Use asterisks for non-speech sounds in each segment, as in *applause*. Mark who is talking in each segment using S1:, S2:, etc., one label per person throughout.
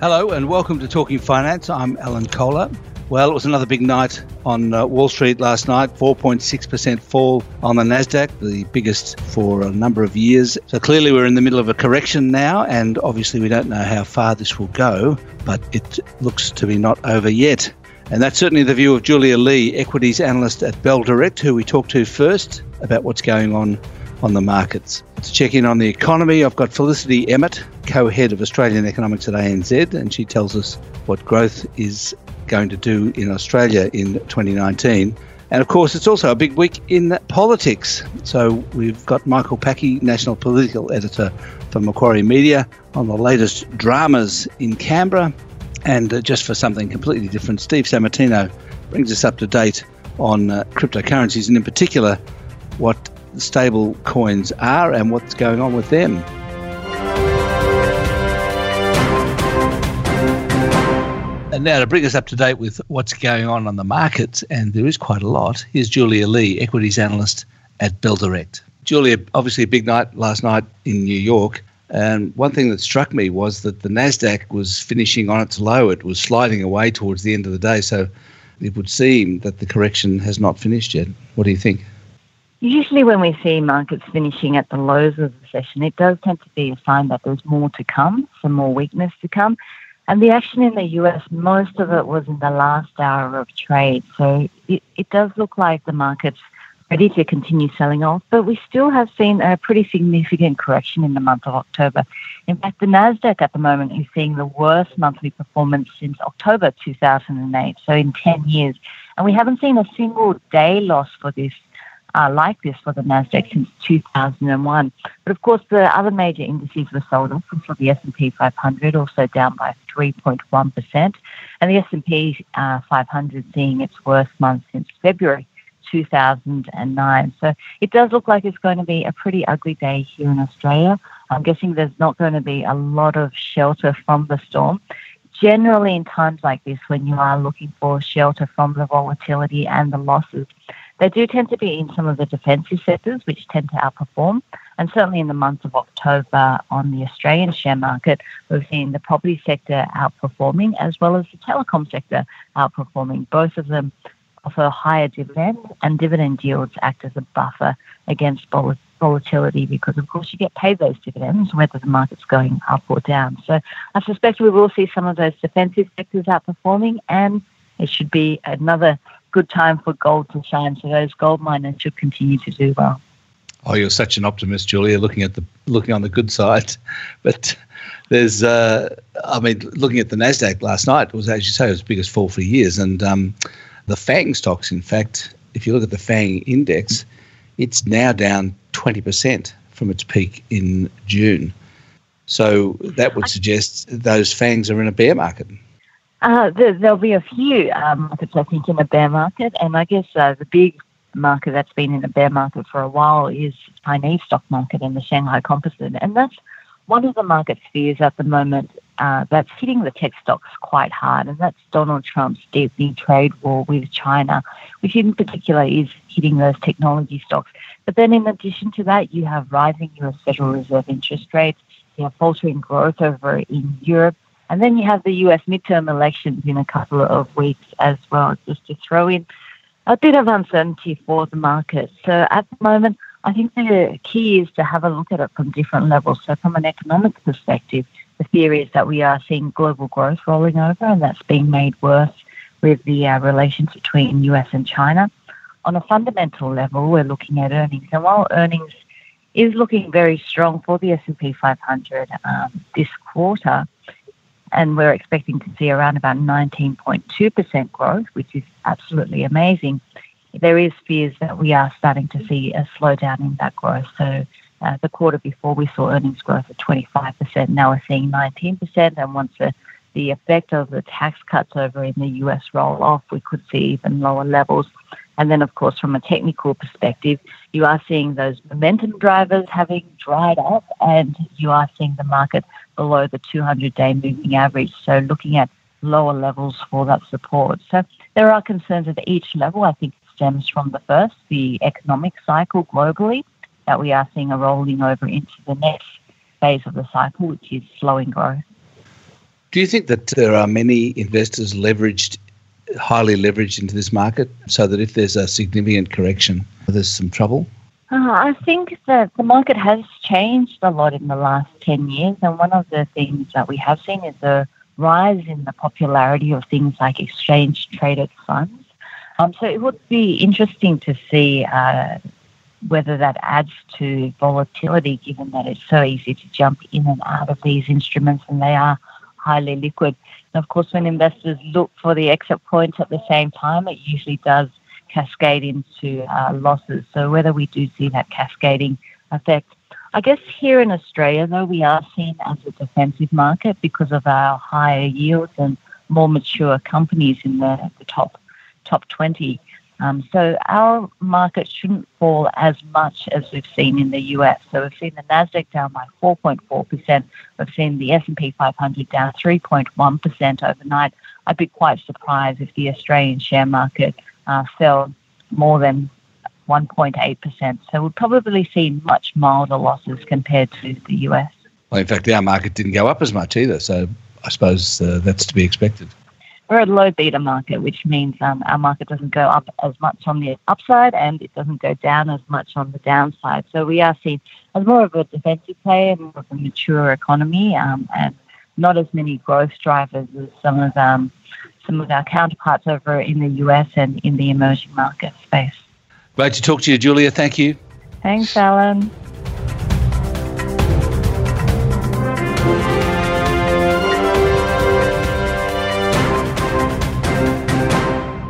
S1: Hello and welcome to Talking Finance. I'm Alan Kohler. Well, it was another big night on uh, Wall Street last night 4.6% fall on the NASDAQ, the biggest for a number of years. So clearly, we're in the middle of a correction now, and obviously, we don't know how far this will go, but it looks to be not over yet. And that's certainly the view of Julia Lee, equities analyst at Bell Direct, who we talked to first about what's going on on the markets. To check in on the economy, I've got Felicity Emmett, co head of Australian economics at ANZ, and she tells us what growth is going to do in Australia in 2019. And of course, it's also a big week in politics. So we've got Michael Pachi, National Political Editor for Macquarie Media, on the latest dramas in Canberra. And uh, just for something completely different, Steve Sammartino brings us up to date on uh, cryptocurrencies and, in particular, what stable coins are and what's going on with them. And now to bring us up to date with what's going on on the markets, and there is quite a lot, here's Julia Lee, equities analyst at Bell Direct. Julia, obviously a big night last night in New York. And one thing that struck me was that the NASDAQ was finishing on its low. It was sliding away towards the end of the day. So it would seem that the correction has not finished yet. What do you think?
S2: Usually, when we see markets finishing at the lows of the session, it does tend to be a sign that there's more to come, some more weakness to come. And the action in the US, most of it was in the last hour of trade. So it, it does look like the market's ready to continue selling off, but we still have seen a pretty significant correction in the month of October. In fact, the NASDAQ at the moment is seeing the worst monthly performance since October 2008, so in 10 years. And we haven't seen a single day loss for this uh, like this for the Nasdaq since 2001. But of course, the other major indices were sold off. For the S&P 500, also down by 3.1 percent, and the S&P uh, 500 seeing its worst month since February 2009. So it does look like it's going to be a pretty ugly day here in Australia. I'm guessing there's not going to be a lot of shelter from the storm generally in times like this when you are looking for shelter from the volatility and the losses they do tend to be in some of the defensive sectors, which tend to outperform. And certainly in the month of October on the Australian share market, we've seen the property sector outperforming as well as the telecom sector outperforming. Both of them offer higher dividends, and dividend yields act as a buffer against volatility because, of course, you get paid those dividends whether the market's going up or down. So I suspect we will see some of those defensive sectors outperforming, and it should be another good time for gold to shine. So those gold miners should continue to do well.
S1: Oh, you're such an optimist, Julia. Looking at the looking on the good side, *laughs* but there's, uh, I mean, looking at the Nasdaq last night was, as you say, it was the biggest fall for years, and um, the Fang stocks, in fact, if you look at the Fang index, it's now down 20% from its peak in June. So that would suggest those Fangs are in a bear market.
S2: Uh, there, will be a few um, markets, I think, in a bear market. And I guess uh, the big market that's been in a bear market for a while is Chinese stock market and the Shanghai Composite. And that's one of the market fears at the moment uh, that's hitting the tech stocks quite hard. And that's Donald Trump's deepening trade war with China, which in particular is hitting those technology stocks. But then in addition to that, you have rising US Federal Reserve interest rates. You have faltering growth over in Europe and then you have the US midterm elections in a couple of weeks as well, just to throw in a bit of uncertainty for the market. So at the moment, I think the key is to have a look at it from different levels. So from an economic perspective, the theory is that we are seeing global growth rolling over, and that's being made worse with the uh, relations between US and China. On a fundamental level, we're looking at earnings, and while earnings is looking very strong for the S&P 500 um, this quarter, and we're expecting to see around about 19.2% growth, which is absolutely amazing. There is fears that we are starting to see a slowdown in that growth. So uh, the quarter before we saw earnings growth of 25%, now we're seeing 19%, and once the, the effect of the tax cuts over in the US roll off, we could see even lower levels. And then, of course, from a technical perspective, you are seeing those momentum drivers having dried up, and you are seeing the market below the 200 day moving average. So, looking at lower levels for that support. So, there are concerns at each level. I think stems from the first, the economic cycle globally, that we are seeing a rolling over into the next phase of the cycle, which is slowing growth.
S1: Do you think that there are many investors leveraged, highly leveraged into this market so that if there's a significant correction, there's some trouble?
S2: Uh, I think that the market has changed a lot in the last 10 years. And one of the things that we have seen is a rise in the popularity of things like exchange traded funds. Um, so it would be interesting to see uh, whether that adds to volatility, given that it's so easy to jump in and out of these instruments and they are highly liquid. And of course, when investors look for the exit points at the same time, it usually does cascade into uh, losses. So whether we do see that cascading effect. I guess here in Australia, though, we are seen as a defensive market because of our higher yields and more mature companies in the, the top top 20. Um, so our market shouldn't fall as much as we've seen in the US. So we've seen the Nasdaq down by 4.4%. We've seen the S&P 500 down 3.1% overnight. I'd be quite surprised if the Australian share market uh, fell more than 1.8%. So we'll probably see much milder losses compared to the US.
S1: Well, in fact, our market didn't go up as much either. So I suppose uh, that's to be expected.
S2: We're a low beta market, which means um, our market doesn't go up as much on the upside and it doesn't go down as much on the downside. So we are seen as more of a defensive play and more of a mature economy um, and not as many growth drivers as some of um, some of our counterparts over in the US and in the emerging market space.
S1: Great to talk to you, Julia. Thank you.
S2: Thanks, Alan.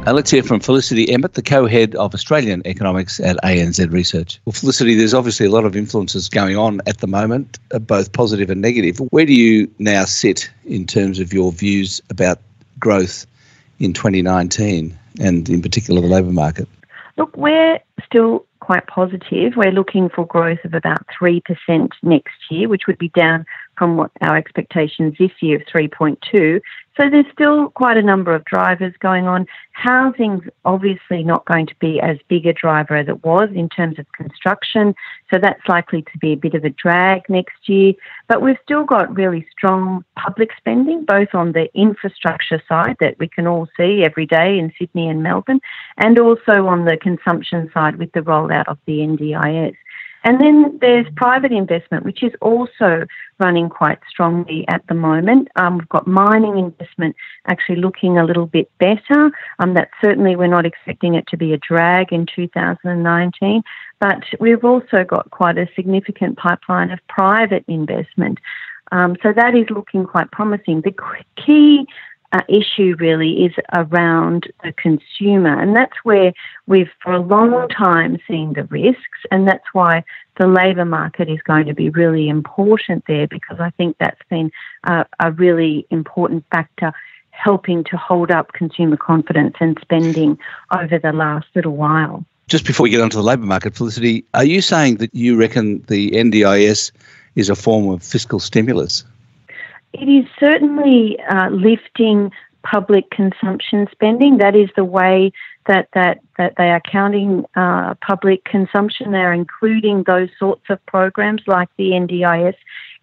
S1: Uh, let's hear from Felicity Emmett, the co-head of Australian economics at ANZ Research. Well, Felicity, there's obviously a lot of influences going on at the moment, uh, both positive and negative. Where do you now sit in terms of your views about growth in 2019 and in particular the labour market?
S3: Look, we're still quite positive. We're looking for growth of about 3% next year, which would be down from what our expectations this year of 3.2. So there's still quite a number of drivers going on. Housing's obviously not going to be as big a driver as it was in terms of construction, so that's likely to be a bit of a drag next year. But we've still got really strong public spending, both on the infrastructure side that we can all see every day in Sydney and Melbourne, and also on the consumption side with the rollout of the NDIS. And then there's private investment, which is also running quite strongly at the moment. Um, we've got mining investment actually looking a little bit better. Um, that certainly we're not expecting it to be a drag in 2019, but we've also got quite a significant pipeline of private investment. Um, so that is looking quite promising. The key uh, issue really is around the consumer, and that's where we've for a long time seen the risks, and that's why the labour market is going to be really important there because I think that's been uh, a really important factor helping to hold up consumer confidence and spending over the last little while.
S1: Just before we get onto the labour market, Felicity, are you saying that you reckon the NDIS is a form of fiscal stimulus?
S3: It is certainly uh, lifting public consumption spending. That is the way that that, that they are counting uh, public consumption. They're including those sorts of programs like the NDIS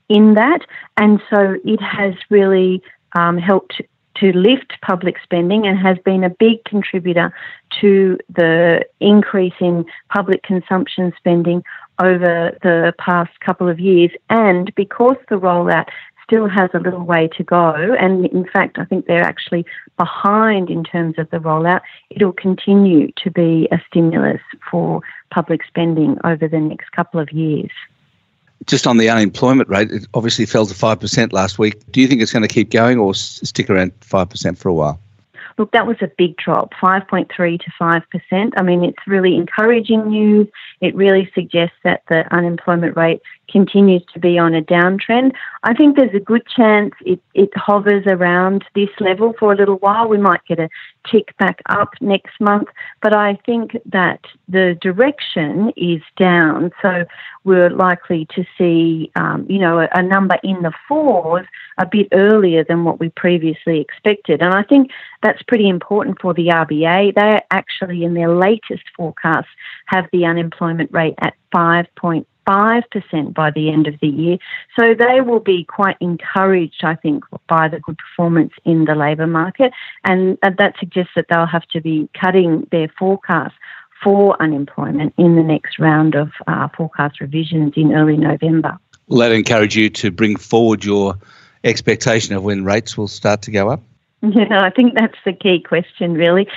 S3: in that, and so it has really um, helped to lift public spending and has been a big contributor to the increase in public consumption spending over the past couple of years. And because the rollout still has a little way to go. And in fact, I think they're actually behind in terms of the rollout. It'll continue to be a stimulus for public spending over the next couple of years.
S1: Just on the unemployment rate, it obviously fell to 5% last week. Do you think it's going to keep going or stick around 5% for a while?
S3: Look, that was a big drop, 5.3 to 5%. I mean, it's really encouraging news. It really suggests that the unemployment rate continues to be on a downtrend. I think there's a good chance it, it hovers around this level for a little while. We might get a tick back up next month, but I think that the direction is down. So we're likely to see, um, you know, a, a number in the fours a bit earlier than what we previously expected. And I think that's pretty important for the RBA. They actually, in their latest forecast, have the unemployment rate at 5.5 5% by the end of the year. So they will be quite encouraged, I think, by the good performance in the labour market. And that suggests that they'll have to be cutting their forecast for unemployment in the next round of uh, forecast revisions in early November.
S1: Will that encourage you to bring forward your expectation of when rates will start to go up?
S3: Yeah, I think that's the key question, really.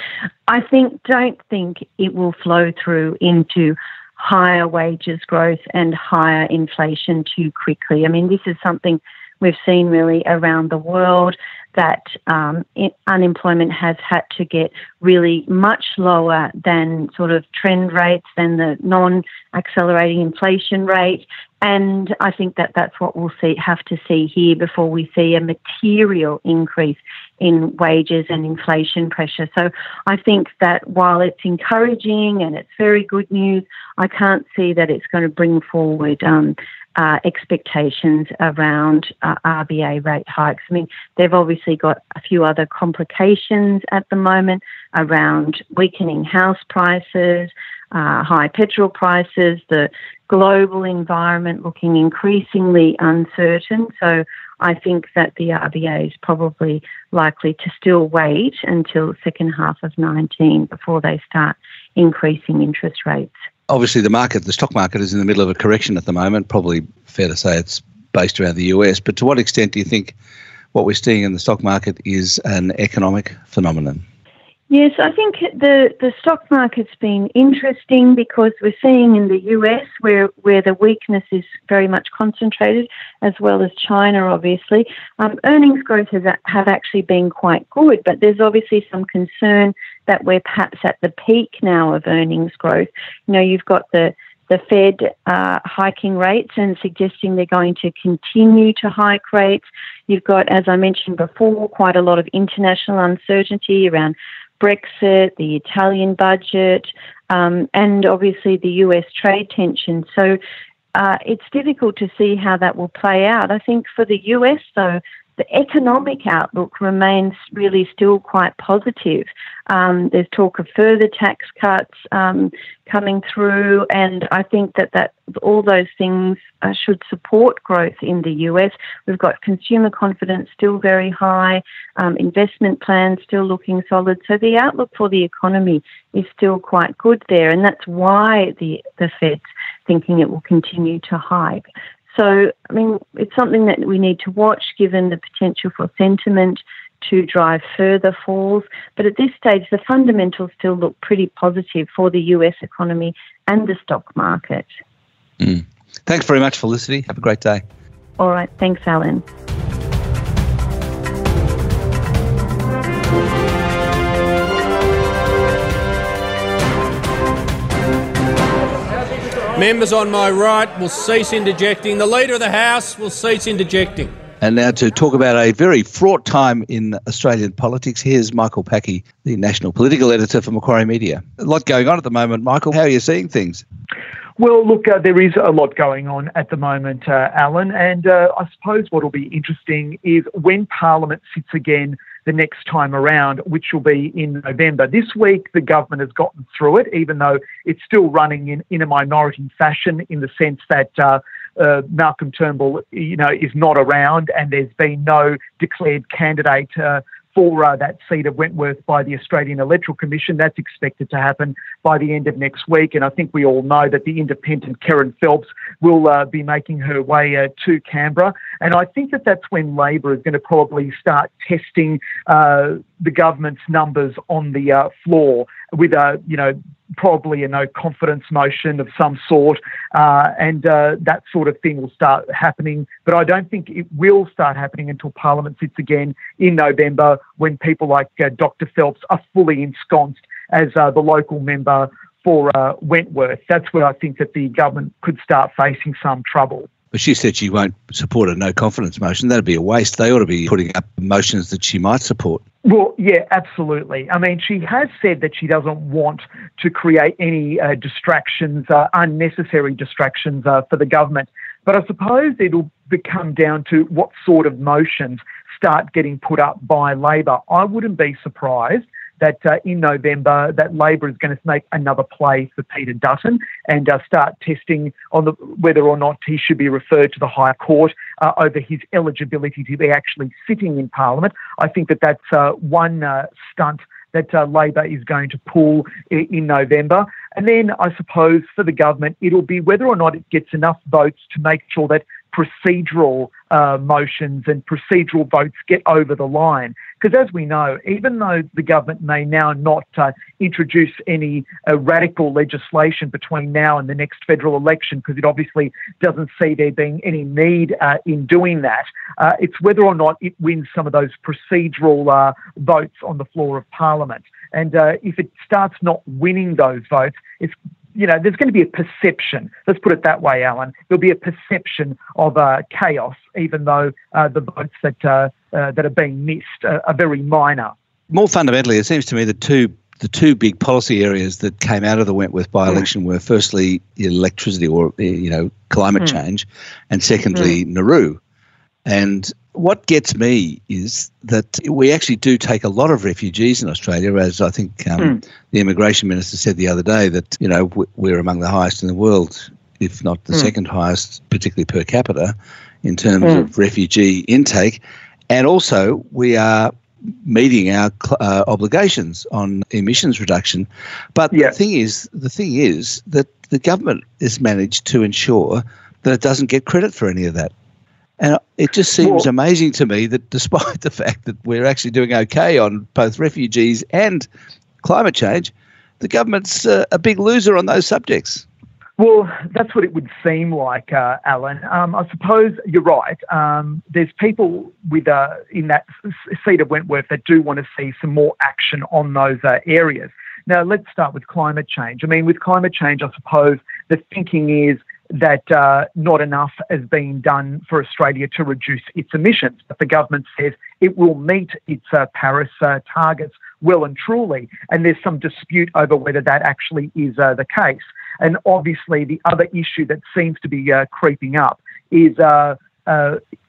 S3: I think, don't think it will flow through into higher wages growth and higher inflation too quickly. I mean, this is something we've seen really around the world that um, unemployment has had to get really much lower than sort of trend rates, than the non accelerating inflation rate. And I think that that's what we'll see, have to see here before we see a material increase in wages and inflation pressure. So I think that while it's encouraging and it's very good news, I can't see that it's going to bring forward um, uh, expectations around uh, RBA rate hikes. I mean, they've obviously got a few other complications at the moment around weakening house prices, uh, high petrol prices, the global environment looking increasingly uncertain. So I think that the RBA is probably likely to still wait until second half of 19 before they start increasing interest rates
S1: obviously the market, the stock market is in the middle of a correction at the moment. Probably fair to say it's based around the US. But to what extent do you think what we're seeing in the stock market is an economic phenomenon?
S3: Yes, I think the, the stock market's been interesting because we're seeing in the US where, where the weakness is very much concentrated, as well as China, obviously. Um, earnings growth has have actually been quite good, but there's obviously some concern that we're perhaps at the peak now of earnings growth. You know, you've got the the Fed uh, hiking rates and suggesting they're going to continue to hike rates. You've got, as I mentioned before, quite a lot of international uncertainty around Brexit, the Italian budget, um, and obviously the US trade tension. So uh, it's difficult to see how that will play out. I think for the US, though, the economic outlook remains really still quite positive. Um, there's talk of further tax cuts um, coming through, and I think that, that all those things uh, should support growth in the US. We've got consumer confidence still very high, um, investment plans still looking solid. So the outlook for the economy is still quite good there, and that's why the, the Fed's thinking it will continue to hike. So, I mean, it's something that we need to watch given the potential for sentiment to drive further falls. But at this stage, the fundamentals still look pretty positive for the US economy and the stock market.
S1: Mm. Thanks very much, Felicity. Have a great day.
S3: All right. Thanks, Alan.
S4: Members on my right will cease interjecting. The Leader of the House will cease interjecting.
S1: And now to talk about a very fraught time in Australian politics, here's Michael Pachi, the national political editor for Macquarie Media. A lot going on at the moment. Michael, how are you seeing things?
S5: Well, look, uh, there is a lot going on at the moment, uh, Alan, and uh, I suppose what will be interesting is when Parliament sits again the next time around, which will be in November. This week, the government has gotten through it, even though it's still running in, in a minority fashion in the sense that uh, uh, Malcolm Turnbull, you know, is not around and there's been no declared candidate uh, for uh, that seat of Wentworth by the Australian Electoral Commission. That's expected to happen by the end of next week. And I think we all know that the independent Kerryn Phelps will uh, be making her way uh, to Canberra. And I think that that's when Labor is going to probably start testing uh, the government's numbers on the uh, floor with a, you know, probably a no confidence motion of some sort, uh, and uh, that sort of thing will start happening. But I don't think it will start happening until Parliament sits again in November when people like uh, Dr. Phelps are fully ensconced as uh, the local member for uh, Wentworth. That's where I think that the government could start facing some trouble.
S1: But she said she won't support a no confidence motion. That'd be a waste. They ought to be putting up motions that she might support.
S5: Well, yeah, absolutely. I mean, she has said that she doesn't want to create any uh, distractions, uh, unnecessary distractions uh, for the government. But I suppose it'll become down to what sort of motions start getting put up by Labor. I wouldn't be surprised that uh, in November that Labor is going to make another play for Peter Dutton and uh, start testing on the, whether or not he should be referred to the High Court uh, over his eligibility to be actually sitting in Parliament. I think that that's uh, one uh, stunt that uh, Labor is going to pull in November. And then I suppose for the government, it'll be whether or not it gets enough votes to make sure that procedural uh, motions and procedural votes get over the line. Because as we know, even though the government may now not uh, introduce any uh, radical legislation between now and the next federal election, because it obviously doesn't see there being any need uh, in doing that, uh, it's whether or not it wins some of those procedural uh, votes on the floor of Parliament. And if it starts not winning those votes, it's you know, there's going to be a perception. Let's put it that way, Alan. There'll be a perception of uh, chaos, even though uh, the votes that uh, uh that are being missed are, are, very minor.
S1: More fundamentally, it seems to me the two the two big policy areas that came out of the Wentworth by-election mm. were firstly electricity or you know climate mm. change, and secondly mm. Nauru. And what gets me is that we actually do take a lot of refugees in Australia, as I think um, mm. the immigration minister said the other day, that you know we're among the highest in the world, if not the mm. second highest, particularly per capita, in terms mm. of refugee intake, and also we are meeting our uh, obligations on emissions reduction. But yeah. the thing is, the thing is that the government has managed to ensure that it doesn't get credit for any of that. And it just seems well, amazing to me that despite *laughs* the fact that we're actually doing okay on both refugees and climate change, the government's uh, a big loser on those subjects.
S5: Well, that's what it would seem like, uh, Alan. Um, I suppose you're right. Um, there's people with uh, in that seat of Wentworth that do want to see some more action on those uh, areas. Now, let's start with climate change. I mean, with climate change, I suppose the thinking is that uh, not enough has been done for Australia to reduce its emissions. But the government says it will meet its uh, Paris uh, targets well and truly, and there's some dispute over whether that actually is uh, the case. And obviously, the other issue that seems to be uh, creeping up is. Uh,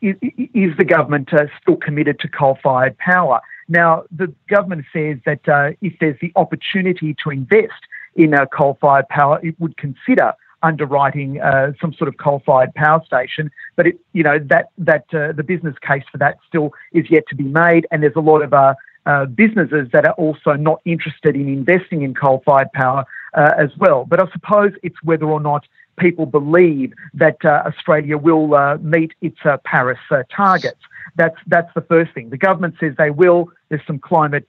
S5: is, is, the government still committed to coal-fired power? Now, the government says that if there's the opportunity to invest in coal-fired power, it would consider underwriting uh, some sort of coal-fired power station. But it, you know that that uh, the business case for that still is yet to be made, and there's a lot of uh, uh businesses that are also not interested in investing in coal-fired power uh, as well. But I suppose it's whether or not people believe that uh, Australia will meet its Paris targets. That's that's the first thing. The government says they will. There's some climate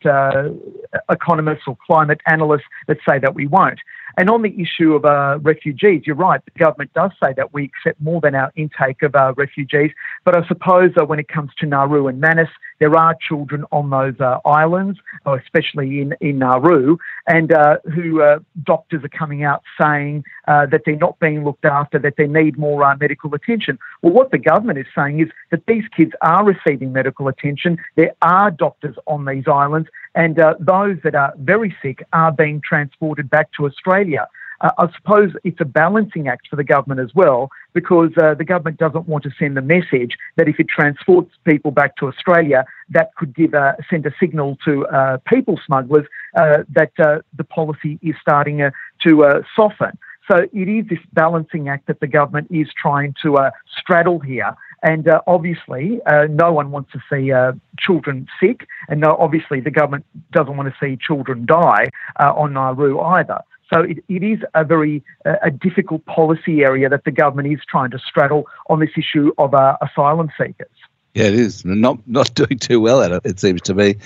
S5: economists or climate analysts that say that we won't. And on the issue of uh, refugees, you're right. The government does say that we accept more than our intake of uh, refugees. But I suppose uh, when it comes to Nauru and Manus, there are children on those uh, islands, uh, especially in, in Nauru, and uh, who doctors are coming out saying that they're not being looked after, that they need more medical attention. Well, what the government is saying is that these kids are receiving medical attention. There are doctors on these islands, and uh, those that are very sick are being transported back to Australia. Uh, I suppose it's a balancing act for the government as well, because uh, the government doesn't want to send the message that if it transports people back to Australia, that could give a, send a signal to uh, people smugglers uh, that uh, the policy is starting to soften. So it is this balancing act that the government is trying to straddle here. And uh, obviously, uh, no one wants to see uh, children sick, and no, obviously, the government doesn't want to see children die uh, on Nauru either. So it, it is a very uh, a difficult policy area that the government is trying to straddle on this issue of uh, asylum seekers.
S1: Yeah, it is. Not not *laughs* doing too well at it, it seems to me.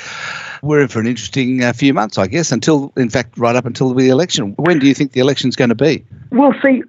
S1: We're in for an interesting uh, few months, I guess, until, in fact, right up until the election. When do you think the election's going to be?
S5: We'll see.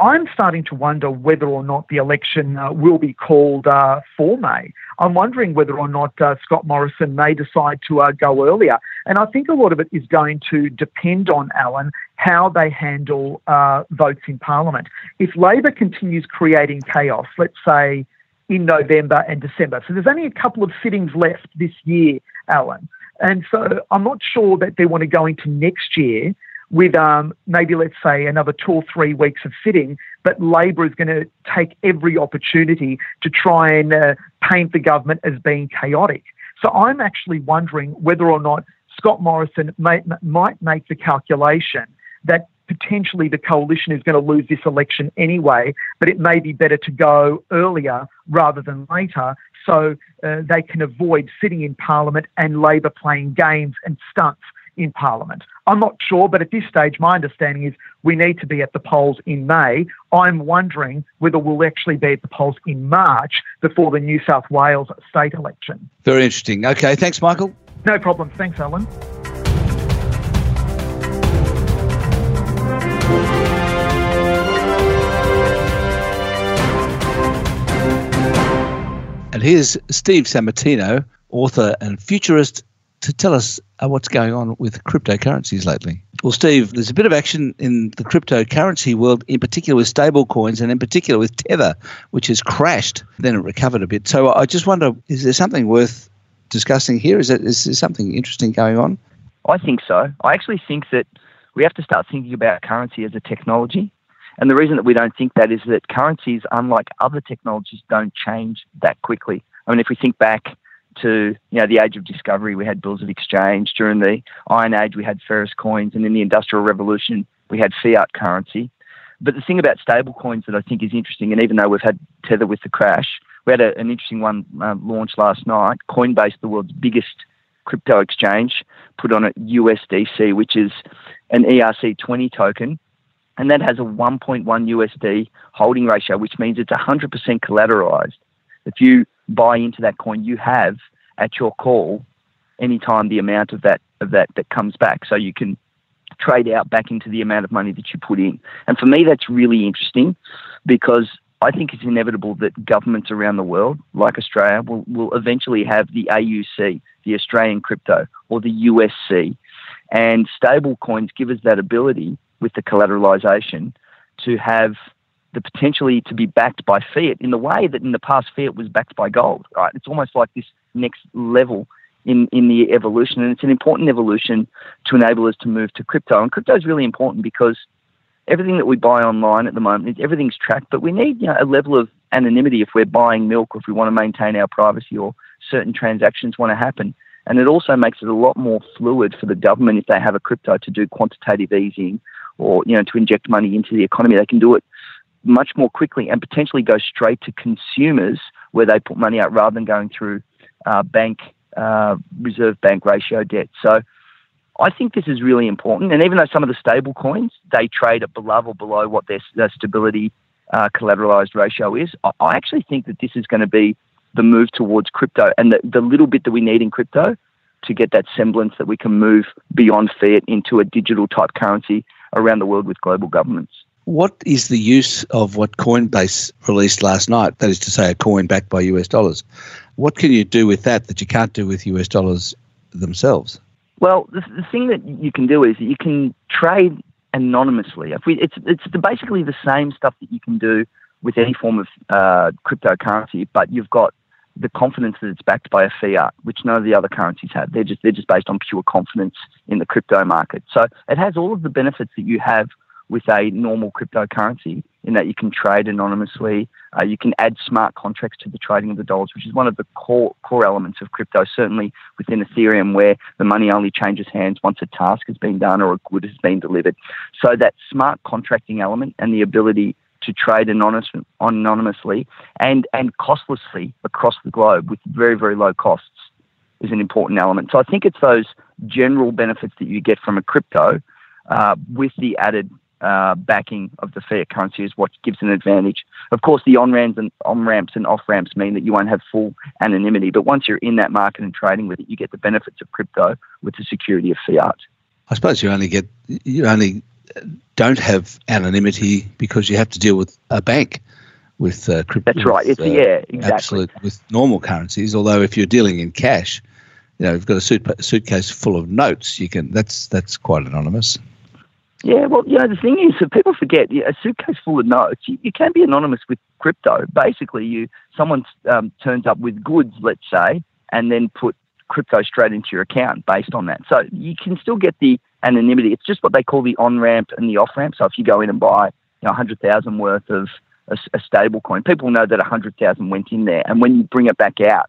S5: I'm starting to wonder whether or not the election uh, will be called uh, for May. I'm wondering whether or not uh, Scott Morrison may decide to uh, go earlier. And I think a lot of it is going to depend on, Alan, how they handle uh, votes in Parliament. If Labor continues creating chaos, let's say in November and December, so there's only a couple of sittings left this year, Alan. And so I'm not sure that they want to go into next year with um, maybe, let's say, another two or three weeks of sitting, but Labor is going to take every opportunity to try and uh, paint the government as being chaotic. So I'm actually wondering whether or not Scott Morrison may, might make the calculation that potentially the coalition is going to lose this election anyway, but it may be better to go earlier rather than later so uh, they can avoid sitting in Parliament and Labor playing games and stunts in Parliament. I'm not sure, but at this stage, my understanding is we need to be at the polls in May. I'm wondering whether we'll actually be at the polls in March before the New South Wales state election.
S1: Very interesting. Okay, thanks, Michael.
S5: No problem. Thanks, Alan.
S1: And here's Steve Sammartino, author and futurist, to tell us uh, what's going on with cryptocurrencies lately. Well, Steve, there's a bit of action in the cryptocurrency world, in particular with stablecoins and in particular with Tether, which has crashed, then it recovered a bit. So I just wonder, is there something worth discussing here? Is, it, is there something interesting going on?
S6: I think so. I actually think that we have to start thinking about currency as a technology. And the reason that we don't think that is that currencies, unlike other technologies, don't change that quickly. I mean, if we think back to you know the age of discovery, we had bills of exchange. During the Iron Age, we had ferrous coins, and in the Industrial Revolution, we had fiat currency. But the thing about stable coins that I think is interesting, and even though we've had Tether with the crash, we had a, an interesting one uh, launched last night. Coinbase, the world's biggest crypto exchange, put on a USDC, which is an ERC20 token, and that has a 1.1 USD holding ratio, which means it's 100% collateralized. If you buy into that coin, you have at your call anytime the amount of that of that that comes back, so you can trade out back into the amount of money that you put in. And for me, that's really interesting because I think it's inevitable that governments around the world, like Australia, will, will eventually have the AUC, the Australian crypto, or the USC. And stable coins give us that ability with the collateralization to have the potentially to be backed by fiat in the way that in the past fiat was backed by gold. Right? It's almost like this next level in, in the evolution, and it's an important evolution to enable us to move to crypto. And crypto is really important because everything that we buy online at the moment, everything's tracked, but we need you know, a level of anonymity if we're buying milk or if we want to maintain our privacy or certain transactions want to happen. And it also makes it a lot more fluid for the government if they have a crypto to do quantitative easing or you know to inject money into the economy. They can do it much more quickly and potentially go straight to consumers where they put money out rather than going through uh, bank uh, reserve bank ratio debt. So I think this is really important. And even though some of the stable coins they trade at below or below what their, their stability uh, collateralized ratio is, I actually think that this is going to be the move towards crypto and the, the little bit that we need in crypto to get that semblance that we can move beyond fiat into a digital type currency around the world with global governments.
S1: What is the use of what Coinbase released last night? That is to say, a coin backed by US dollars. What can you do with that that you can't do with US dollars themselves?
S6: Well, the, the thing that you can do is you can trade anonymously. We, it's it's basically the same stuff that you can do with any form of uh, cryptocurrency, but you've got the confidence that it's backed by a fiat, which none of the other currencies have. They're just they're just based on pure confidence in the crypto market. So it has all of the benefits that you have with a normal cryptocurrency in that you can trade anonymously. Uh, you can add smart contracts to the trading of the dollars, which is one of the core core elements of crypto. Certainly within Ethereum, where the money only changes hands once a task has been done or a good has been delivered. So that smart contracting element and the ability to trade anonymous, anonymously and, and costlessly across the globe with very, very low costs is an important element. So I think it's those general benefits that you get from a crypto uh, with the added uh, backing of the fiat currency is what gives an advantage. Of course, the on ramps and on ramps and off ramps mean that you won't have full anonymity, but once you're in that market and trading with it, you get the benefits of crypto with the security of fiat.
S1: I suppose you only get you only don't have anonymity because you have to deal with a bank with uh, crypto.
S6: That's right. It's uh, yeah, exactly.
S1: Absolute with normal currencies. Although if you're dealing in cash, you know, you've got a suit, suitcase full of notes. You can that's that's quite anonymous.
S6: Yeah, well, you know, the thing is that people forget a suitcase full of notes. You, you can be anonymous with crypto. Basically, you someone um, turns up with goods, let's say, and then put crypto straight into your account based on that. So you can still get the anonymity. It's just what they call the on ramp and the off ramp. So if you go in and buy you know, 100,000 worth of a, a stable coin, people know that 100,000 went in there. And when you bring it back out,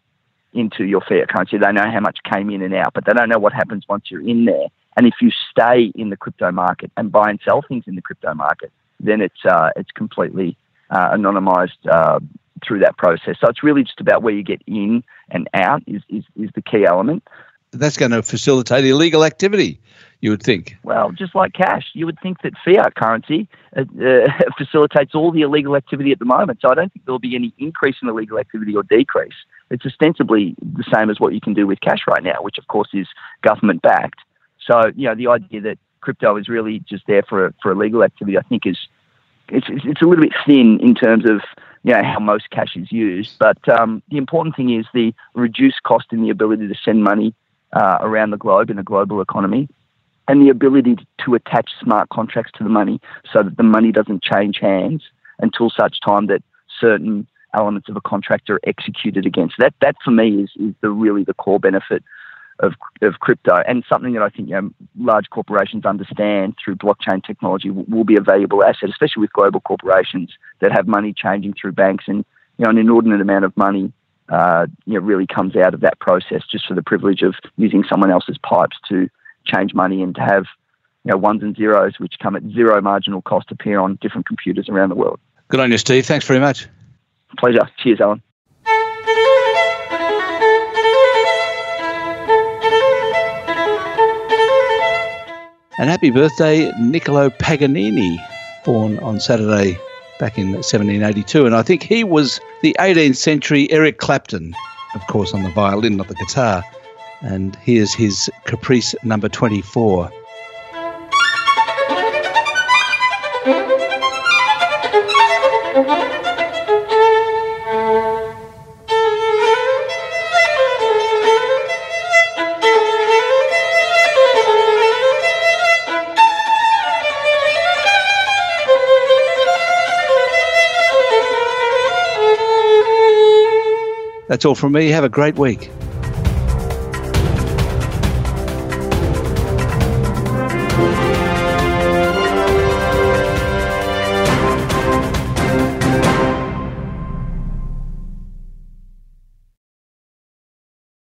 S6: into your fiat currency. They know how much came in and out, but they don't know what happens once you're in there. And if you stay in the crypto market and buy and sell things in the crypto market, then it's uh, it's completely uh, anonymized uh, through that process. So it's really just about where you get in and out is, is, is the key element.
S1: That's going to facilitate illegal activity, you would think.
S6: Well, just like cash, you would think that fiat currency uh, uh, *laughs* facilitates all the illegal activity at the moment. So I don't think there'll be any increase in illegal activity or decrease. It's ostensibly the same as what you can do with cash right now, which of course is government backed. So you know the idea that crypto is really just there for for illegal activity, I think is it's it's a little bit thin in terms of you know how most cash is used. But um, the important thing is the reduced cost in the ability to send money uh, around the globe in a global economy, and the ability to attach smart contracts to the money so that the money doesn't change hands until such time that certain elements of a contract are executed against. That that for me is is the really the core benefit of, of crypto and something that I think you know, large corporations understand through blockchain technology will, will, be a valuable asset, especially with global corporations that have money changing through banks and you know an inordinate amount of money uh, you know really comes out of that process just for the privilege of using someone else's pipes to change money and to have you know ones and zeros which come at zero marginal cost appear on different computers around the world.
S1: Good on you, Steve. Thanks very much.
S6: Pleasure. Cheers, Alan.
S1: And happy birthday, Niccolo Paganini, born on Saturday back in 1782. And I think he was the 18th century Eric Clapton, of course, on the violin, not the guitar. And here's his Caprice number 24. That's all from me. Have a great week.